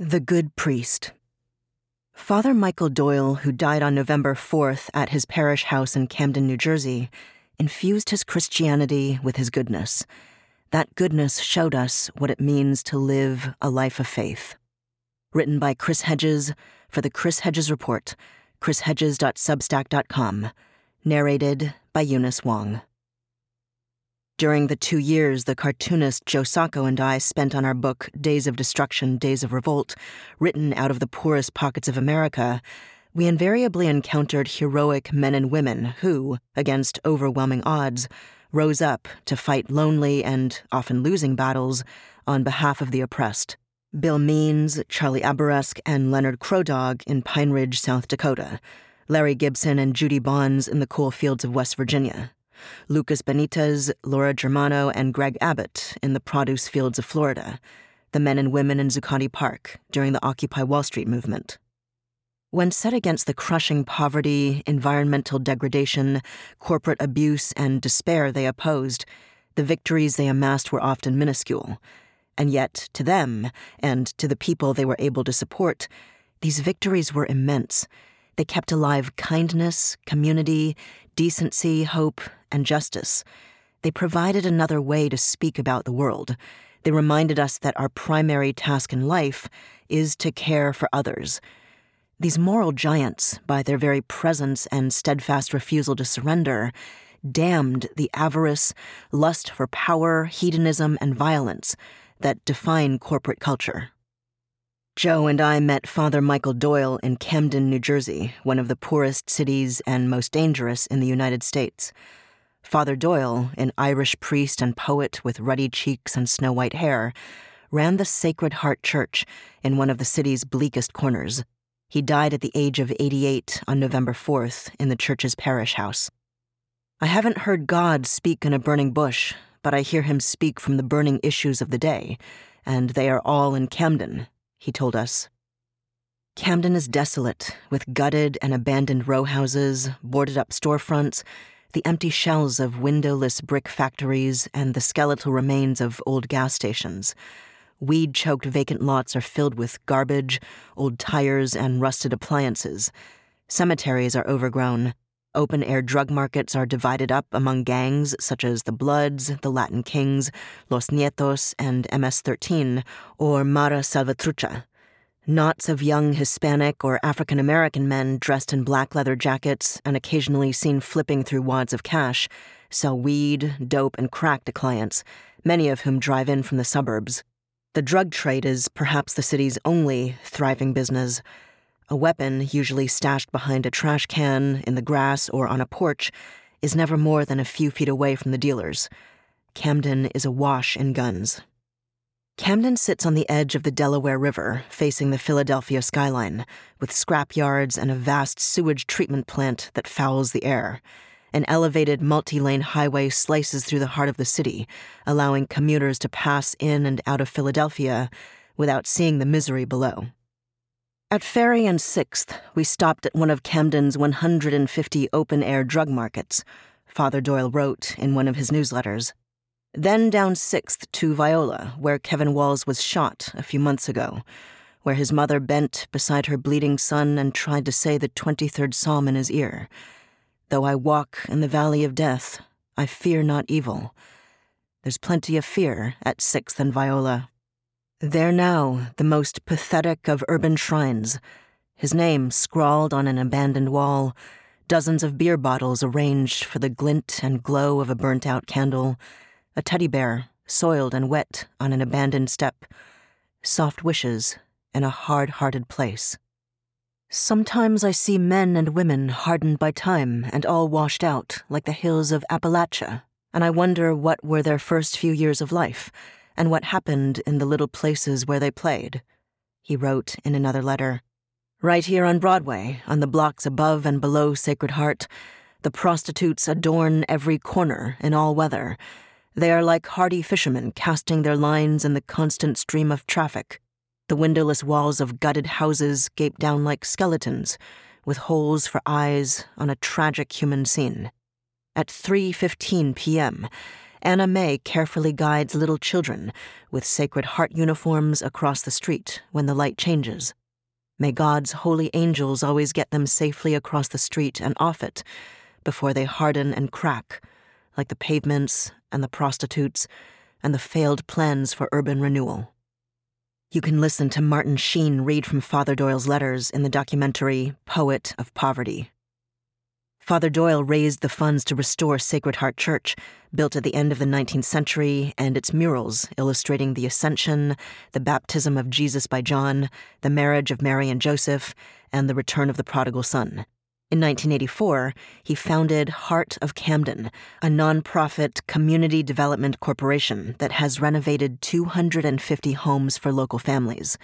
The Good Priest. Father Michael Doyle, who died on November 4th at his parish house in Camden, New Jersey, infused his Christianity with his goodness. That goodness showed us what it means to live a life of faith. Written by Chris Hedges for the Chris Hedges Report, chrishedges.substack.com. Narrated by Eunice Wong. During the two years the cartoonist Joe Sacco and I spent on our book Days of Destruction, Days of Revolt, written out of the poorest pockets of America, we invariably encountered heroic men and women who, against overwhelming odds, rose up to fight lonely and often losing battles on behalf of the oppressed. Bill Means, Charlie Abourezk, and Leonard Crow Dog in Pine Ridge, South Dakota. Larry Gibson and Judy Bonds in the coal fields of West Virginia. Lucas Benitez, Laura Germano, and Greg Abbot in the produce fields of Florida, the men and women in Zuccotti Park during the Occupy Wall Street movement. When set against the crushing poverty, environmental degradation, corporate abuse, and despair they opposed, the victories they amassed were often minuscule. And yet, to them, and to the people they were able to support, these victories were immense. They kept alive kindness, community, decency, hope, and justice. They provided another way to speak about the world. They reminded us that our primary task in life is to care for others. These moral giants, by their very presence and steadfast refusal to surrender, damned the avarice, lust for power, hedonism, and violence that define corporate culture. Joe and I met Father Michael Doyle in Camden, New Jersey, one of the poorest cities and most dangerous in the United States. Father Doyle, an Irish priest and poet with ruddy cheeks and snow white hair, ran the Sacred Heart Church in one of the city's bleakest corners. He died at the age of 88 on November 4th in the church's parish house. I haven't heard God speak in a burning bush, but I hear him speak from the burning issues of the day, and they are all in Camden, he told us. Camden is desolate, with gutted and abandoned row houses, boarded up storefronts, the empty shells of windowless brick factories, and the skeletal remains of old gas stations. Weed choked vacant lots are filled with garbage, old tires, and rusted appliances. Cemeteries are overgrown. Open air drug markets are divided up among gangs such as the Bloods, the Latin Kings, Los Ñetas, and MS 13, or Mara Salvatrucha. Knots of young Hispanic or African American men dressed in black leather jackets and occasionally seen flipping through wads of cash sell weed, dope, and crack to clients, many of whom drive in from the suburbs. The drug trade is perhaps the city's only thriving business. A weapon, usually stashed behind a trash can, in the grass, or on a porch, is never more than a few feet away from the dealers. Camden is awash in guns. Camden sits on the edge of the Delaware River, facing the Philadelphia skyline, with scrap yards and a vast sewage treatment plant that fouls the air. An elevated multi lane highway slices through the heart of the city, allowing commuters to pass in and out of Philadelphia without seeing the misery below. At Ferry and 6th, we stopped at one of Camden's 150 open air drug markets, Father Doyle wrote in one of his newsletters. Then down 6th to Viola, where Kevin Walls was shot a few months ago, where his mother bent beside her bleeding son and tried to say the 23rd Psalm in his ear. Though I walk in the valley of death, I fear not evil. There's plenty of fear at 6th and Viola. There now, the most pathetic of urban shrines, his name scrawled on an abandoned wall, dozens of beer bottles arranged for the glint and glow of a burnt out candle a teddy bear, soiled and wet on an abandoned step, soft wishes in a hard hearted place. Sometimes I see men and women hardened by time and all washed out like the hills of Appalachia, and I wonder what were their first few years of life and what happened in the little places where they played. He wrote in another letter Right here on Broadway, on the blocks above and below Sacred Heart, the prostitutes adorn every corner in all weather they are like hardy fishermen casting their lines in the constant stream of traffic. The windowless walls of gutted houses gape down like skeletons, with holes for eyes on a tragic human scene. At 3:15 p.m., Anna May carefully guides little children with Sacred Heart uniforms across the street when the light changes. May God's holy angels always get them safely across the street and off it before they harden and crack, like the pavements and the prostitutes and the failed plans for urban renewal. You can listen to Martin Sheen read from Father Doyle's letters in the documentary Poet of Poverty. Father Doyle raised the funds to restore Sacred Heart Church, built at the end of the 19th century, and its murals illustrating the Ascension, the baptism of Jesus by John, the marriage of Mary and Joseph, and the return of the prodigal son. In 1984, he founded Heart of Camden, a nonprofit community development corporation that has renovated 250 homes for local families.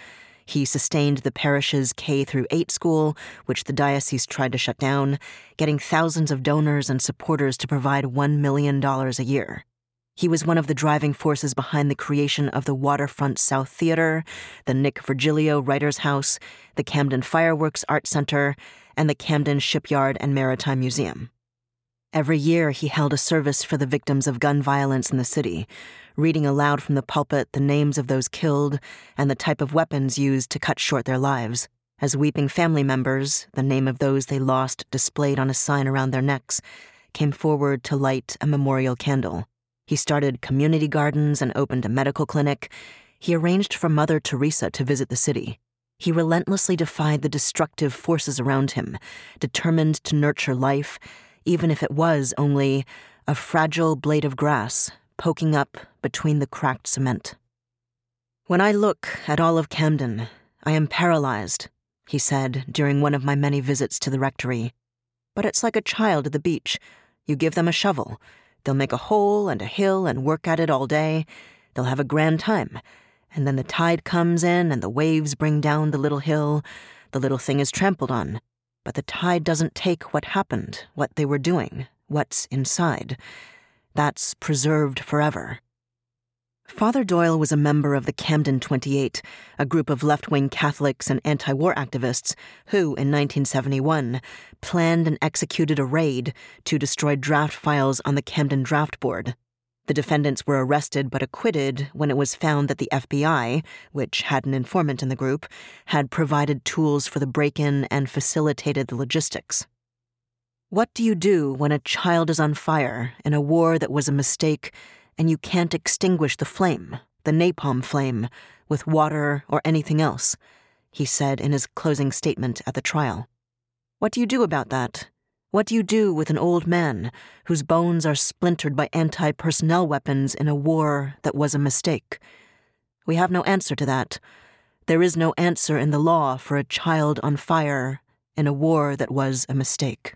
He sustained the parish's K through 8 school, which the diocese tried to shut down, getting thousands of donors and supporters to provide $1 million a year. He was one of the driving forces behind the creation of the Waterfront South Theater, the Nick Virgilio Writers House, the Camden Fireworks Art Center, and the Camden Shipyard and Maritime Museum. Every year, he held a service for the victims of gun violence in the city, reading aloud from the pulpit the names of those killed and the type of weapons used to cut short their lives. As weeping family members, the name of those they lost displayed on a sign around their necks, came forward to light a memorial candle. He started community gardens and opened a medical clinic. He arranged for Mother Teresa to visit the city. He relentlessly defied the destructive forces around him, determined to nurture life, even if it was only a fragile blade of grass poking up between the cracked cement. When I look at all of Camden, I am paralyzed, he said during one of my many visits to the rectory. But it's like a child at the beach. You give them a shovel, they'll make a hole and a hill and work at it all day. They'll have a grand time and then the tide comes in and the waves bring down the little hill. The little thing is trampled on. But the tide doesn't take what happened, what they were doing, what's inside. That's preserved forever. Father Doyle was a member of the Camden 28, a group of left wing Catholics and anti war activists who, in 1971, planned and executed a raid to destroy draft files on the Camden Draft Board. The defendants were arrested but acquitted when it was found that the FBI, which had an informant in the group, had provided tools for the break in and facilitated the logistics. What do you do when a child is on fire in a war that was a mistake and you can't extinguish the flame, the napalm flame, with water or anything else? He said in his closing statement at the trial. What do you do about that? What do you do with an old man whose bones are splintered by anti personnel weapons in a war that was a mistake? We have no answer to that. There is no answer in the law for a child on fire in a war that was a mistake.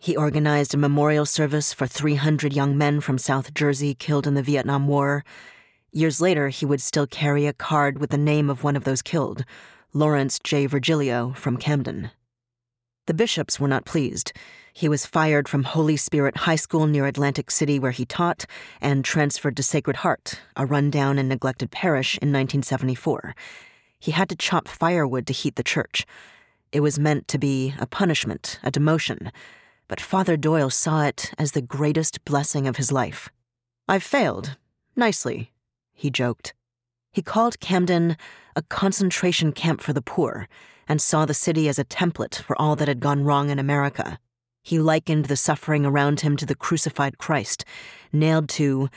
He organized a memorial service for 300 young men from South Jersey killed in the Vietnam War. Years later, he would still carry a card with the name of one of those killed, Lawrence J. Virgilio from Camden. The bishops were not pleased. He was fired from Holy Spirit High School near Atlantic City, where he taught, and transferred to Sacred Heart, a rundown and neglected parish, in 1974. He had to chop firewood to heat the church. It was meant to be a punishment, a demotion, but Father Doyle saw it as the greatest blessing of his life. I've failed. Nicely, he joked. He called Camden a concentration camp for the poor and saw the city as a template for all that had gone wrong in America. He likened the suffering around him to the crucified Christ, nailed to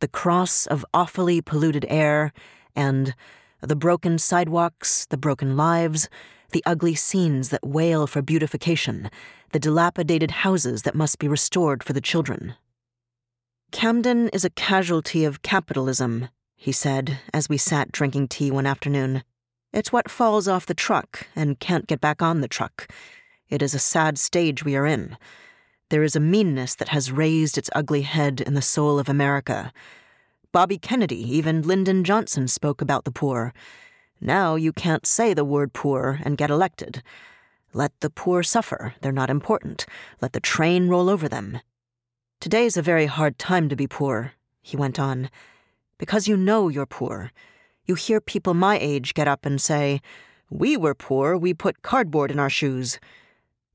the cross of awfully polluted air and the broken sidewalks, the broken lives, the ugly scenes that wail for beautification, the dilapidated houses that must be restored for the children. Camden is a casualty of capitalism, he said as we sat drinking tea one afternoon. It's what falls off the truck and can't get back on the truck. It is a sad stage we are in. There is a meanness that has raised its ugly head in the soul of America. Bobby Kennedy, even Lyndon Johnson spoke about the poor. Now you can't say the word poor and get elected. Let the poor suffer, they're not important. Let the train roll over them. Today's a very hard time to be poor, he went on, because you know you're poor you hear people my age get up and say, We were poor, we put cardboard in our shoes.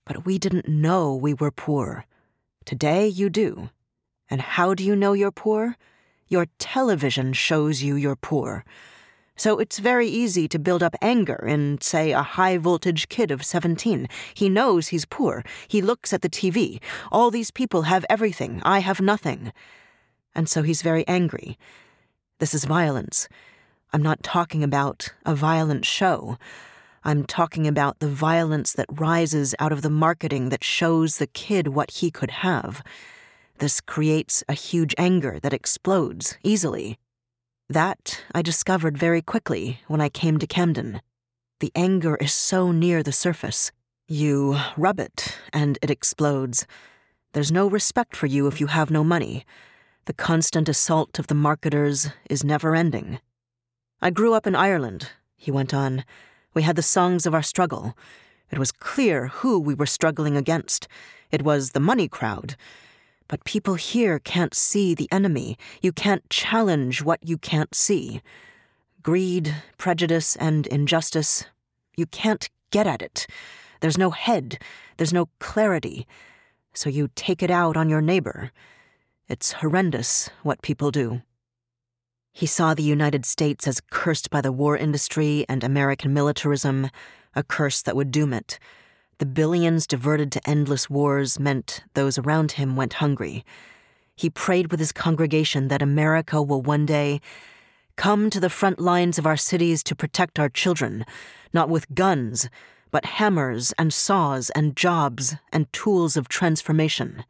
But we didn't know we were poor. Today you do. And how do you know you're poor? Your television shows you you're poor. So it's very easy to build up anger in, say, a high voltage kid of 17. He knows he's poor. He looks at the TV. All these people have everything. I have nothing. And so he's very angry. This is violence. I'm not talking about a violent show. I'm talking about the violence that rises out of the marketing that shows the kid what he could have. This creates a huge anger that explodes easily. That I discovered very quickly when I came to Camden. The anger is so near the surface. You rub it, and it explodes. There's no respect for you if you have no money. The constant assault of the marketers is never ending. I grew up in Ireland, he went on. We had the songs of our struggle. It was clear who we were struggling against. It was the money crowd. But people here can't see the enemy. You can't challenge what you can't see. Greed, prejudice, and injustice, you can't get at it. There's no head, there's no clarity. So you take it out on your neighbor. It's horrendous what people do. He saw the United States as cursed by the war industry and American militarism, a curse that would doom it. The billions diverted to endless wars meant those around him went hungry. He prayed with his congregation that America will one day come to the front lines of our cities to protect our children, not with guns, but hammers and saws and jobs and tools of transformation.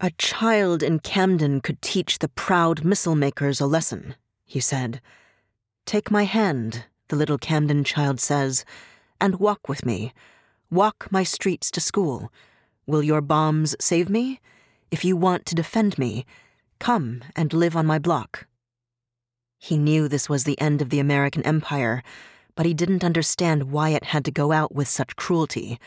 A child in Camden could teach the proud missile makers a lesson, he said. Take my hand, the little Camden child says, and walk with me Walk my streets to school. Will your bombs save me? If you want to defend me, come and live on my block. He knew this was the end of the American Empire, but he didn't understand why it had to go out with such cruelty.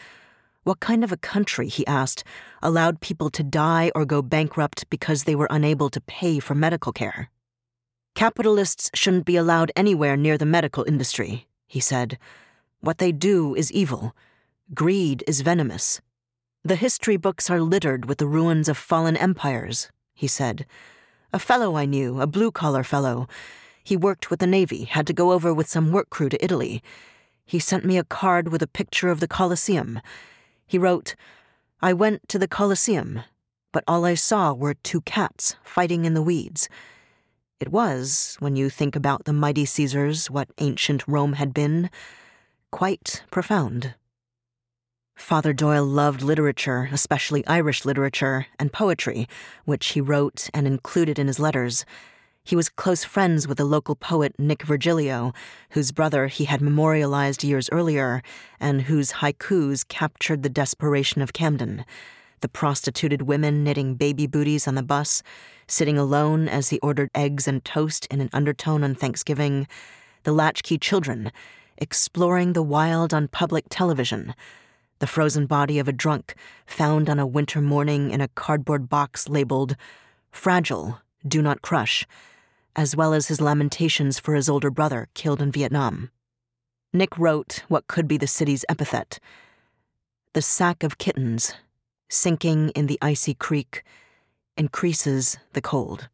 What kind of a country, he asked, allowed people to die or go bankrupt because they were unable to pay for medical care? Capitalists shouldn't be allowed anywhere near the medical industry, he said. What they do is evil. Greed is venomous. The history books are littered with the ruins of fallen empires, he said. A fellow I knew, a blue collar fellow, he worked with the Navy, had to go over with some work crew to Italy. He sent me a card with a picture of the Colosseum. He wrote, I went to the Colosseum, but all I saw were two cats fighting in the weeds. It was, when you think about the mighty Caesars, what ancient Rome had been, quite profound. Father Doyle loved literature, especially Irish literature, and poetry, which he wrote and included in his letters. He was close friends with the local poet Nick Virgilio, whose brother he had memorialized years earlier, and whose haikus captured the desperation of Camden. The prostituted women knitting baby booties on the bus, sitting alone as he ordered eggs and toast in an undertone on Thanksgiving, the latchkey children, exploring the wild on public television. The frozen body of a drunk found on a winter morning in a cardboard box labeled Fragile, Do Not Crush, as well as his lamentations for his older brother killed in Vietnam. Nick wrote what could be the city's epithet The sack of kittens, sinking in the icy creek, increases the cold.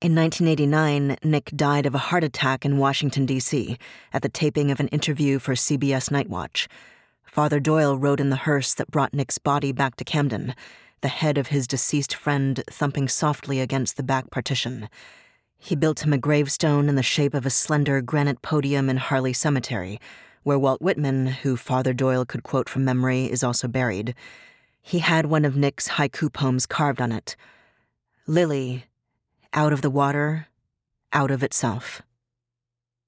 In 1989, Nick died of a heart attack in Washington, D.C., at the taping of an interview for CBS Nightwatch. Father Doyle rode in the hearse that brought Nick's body back to Camden, the head of his deceased friend thumping softly against the back partition. He built him a gravestone in the shape of a slender granite podium in Harleigh Cemetery, where Walt Whitman, who Father Doyle could quote from memory, is also buried. He had one of Nick's haiku poems carved on it Lily, out of the water, out of itself.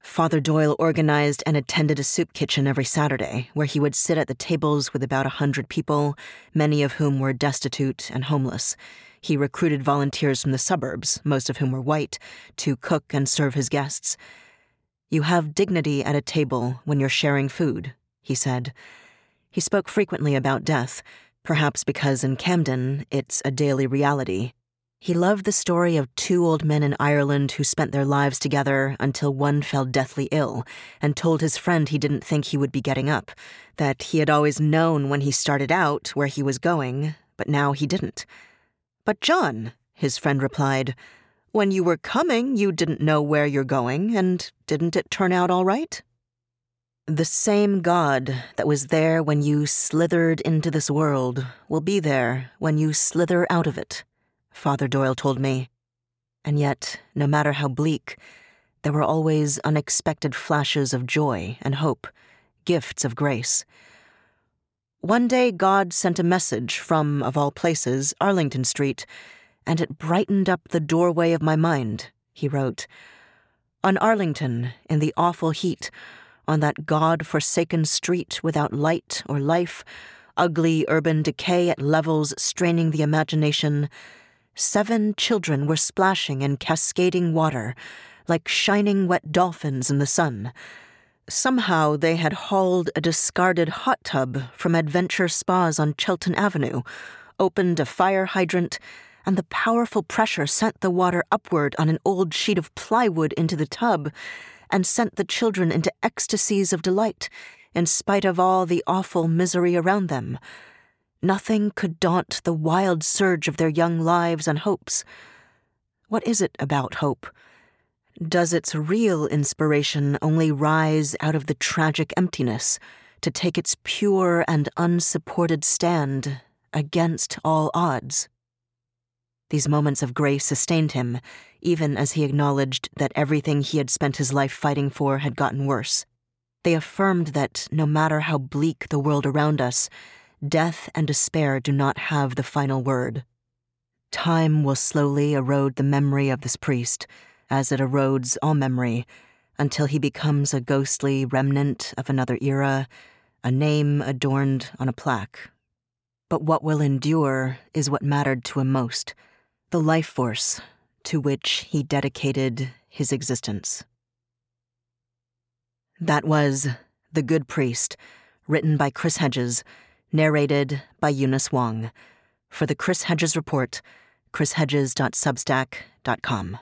Father Doyle organized and attended a soup kitchen every Saturday, where he would sit at the tables with about a hundred people, many of whom were destitute and homeless. He recruited volunteers from the suburbs, most of whom were white, to cook and serve his guests. You have dignity at a table when you're sharing food, he said. He spoke frequently about death, perhaps because in Camden it's a daily reality. He loved the story of two old men in Ireland who spent their lives together until one fell deathly ill and told his friend he didn't think he would be getting up, that he had always known when he started out where he was going, but now he didn't. But John, his friend replied. When you were coming, you didn't know where you're going, and didn't it turn out all right? The same God that was there when you slithered into this world will be there when you slither out of it, Father Doyle told me. And yet, no matter how bleak, there were always unexpected flashes of joy and hope, gifts of grace. One day, God sent a message from, of all places, Arlington Street, and it brightened up the doorway of my mind, he wrote. On Arlington, in the awful heat, on that God forsaken street without light or life, ugly urban decay at levels straining the imagination, seven children were splashing in cascading water like shining wet dolphins in the sun. Somehow they had hauled a discarded hot tub from Adventure Spas on Chelton Avenue, opened a fire hydrant, and the powerful pressure sent the water upward on an old sheet of plywood into the tub and sent the children into ecstasies of delight, in spite of all the awful misery around them. Nothing could daunt the wild surge of their young lives and hopes. What is it about hope? Does its real inspiration only rise out of the tragic emptiness to take its pure and unsupported stand against all odds? These moments of grace sustained him, even as he acknowledged that everything he had spent his life fighting for had gotten worse. They affirmed that no matter how bleak the world around us, death and despair do not have the final word. Time will slowly erode the memory of this priest, as it erodes all memory, until he becomes a ghostly remnant of another era, a name adorned on a plaque. But what will endure is what mattered to him most the life force to which he dedicated his existence. That was The Good Priest, written by Chris Hedges, narrated by Eunice Wong. For the Chris Hedges Report, chrishedges.substack.com.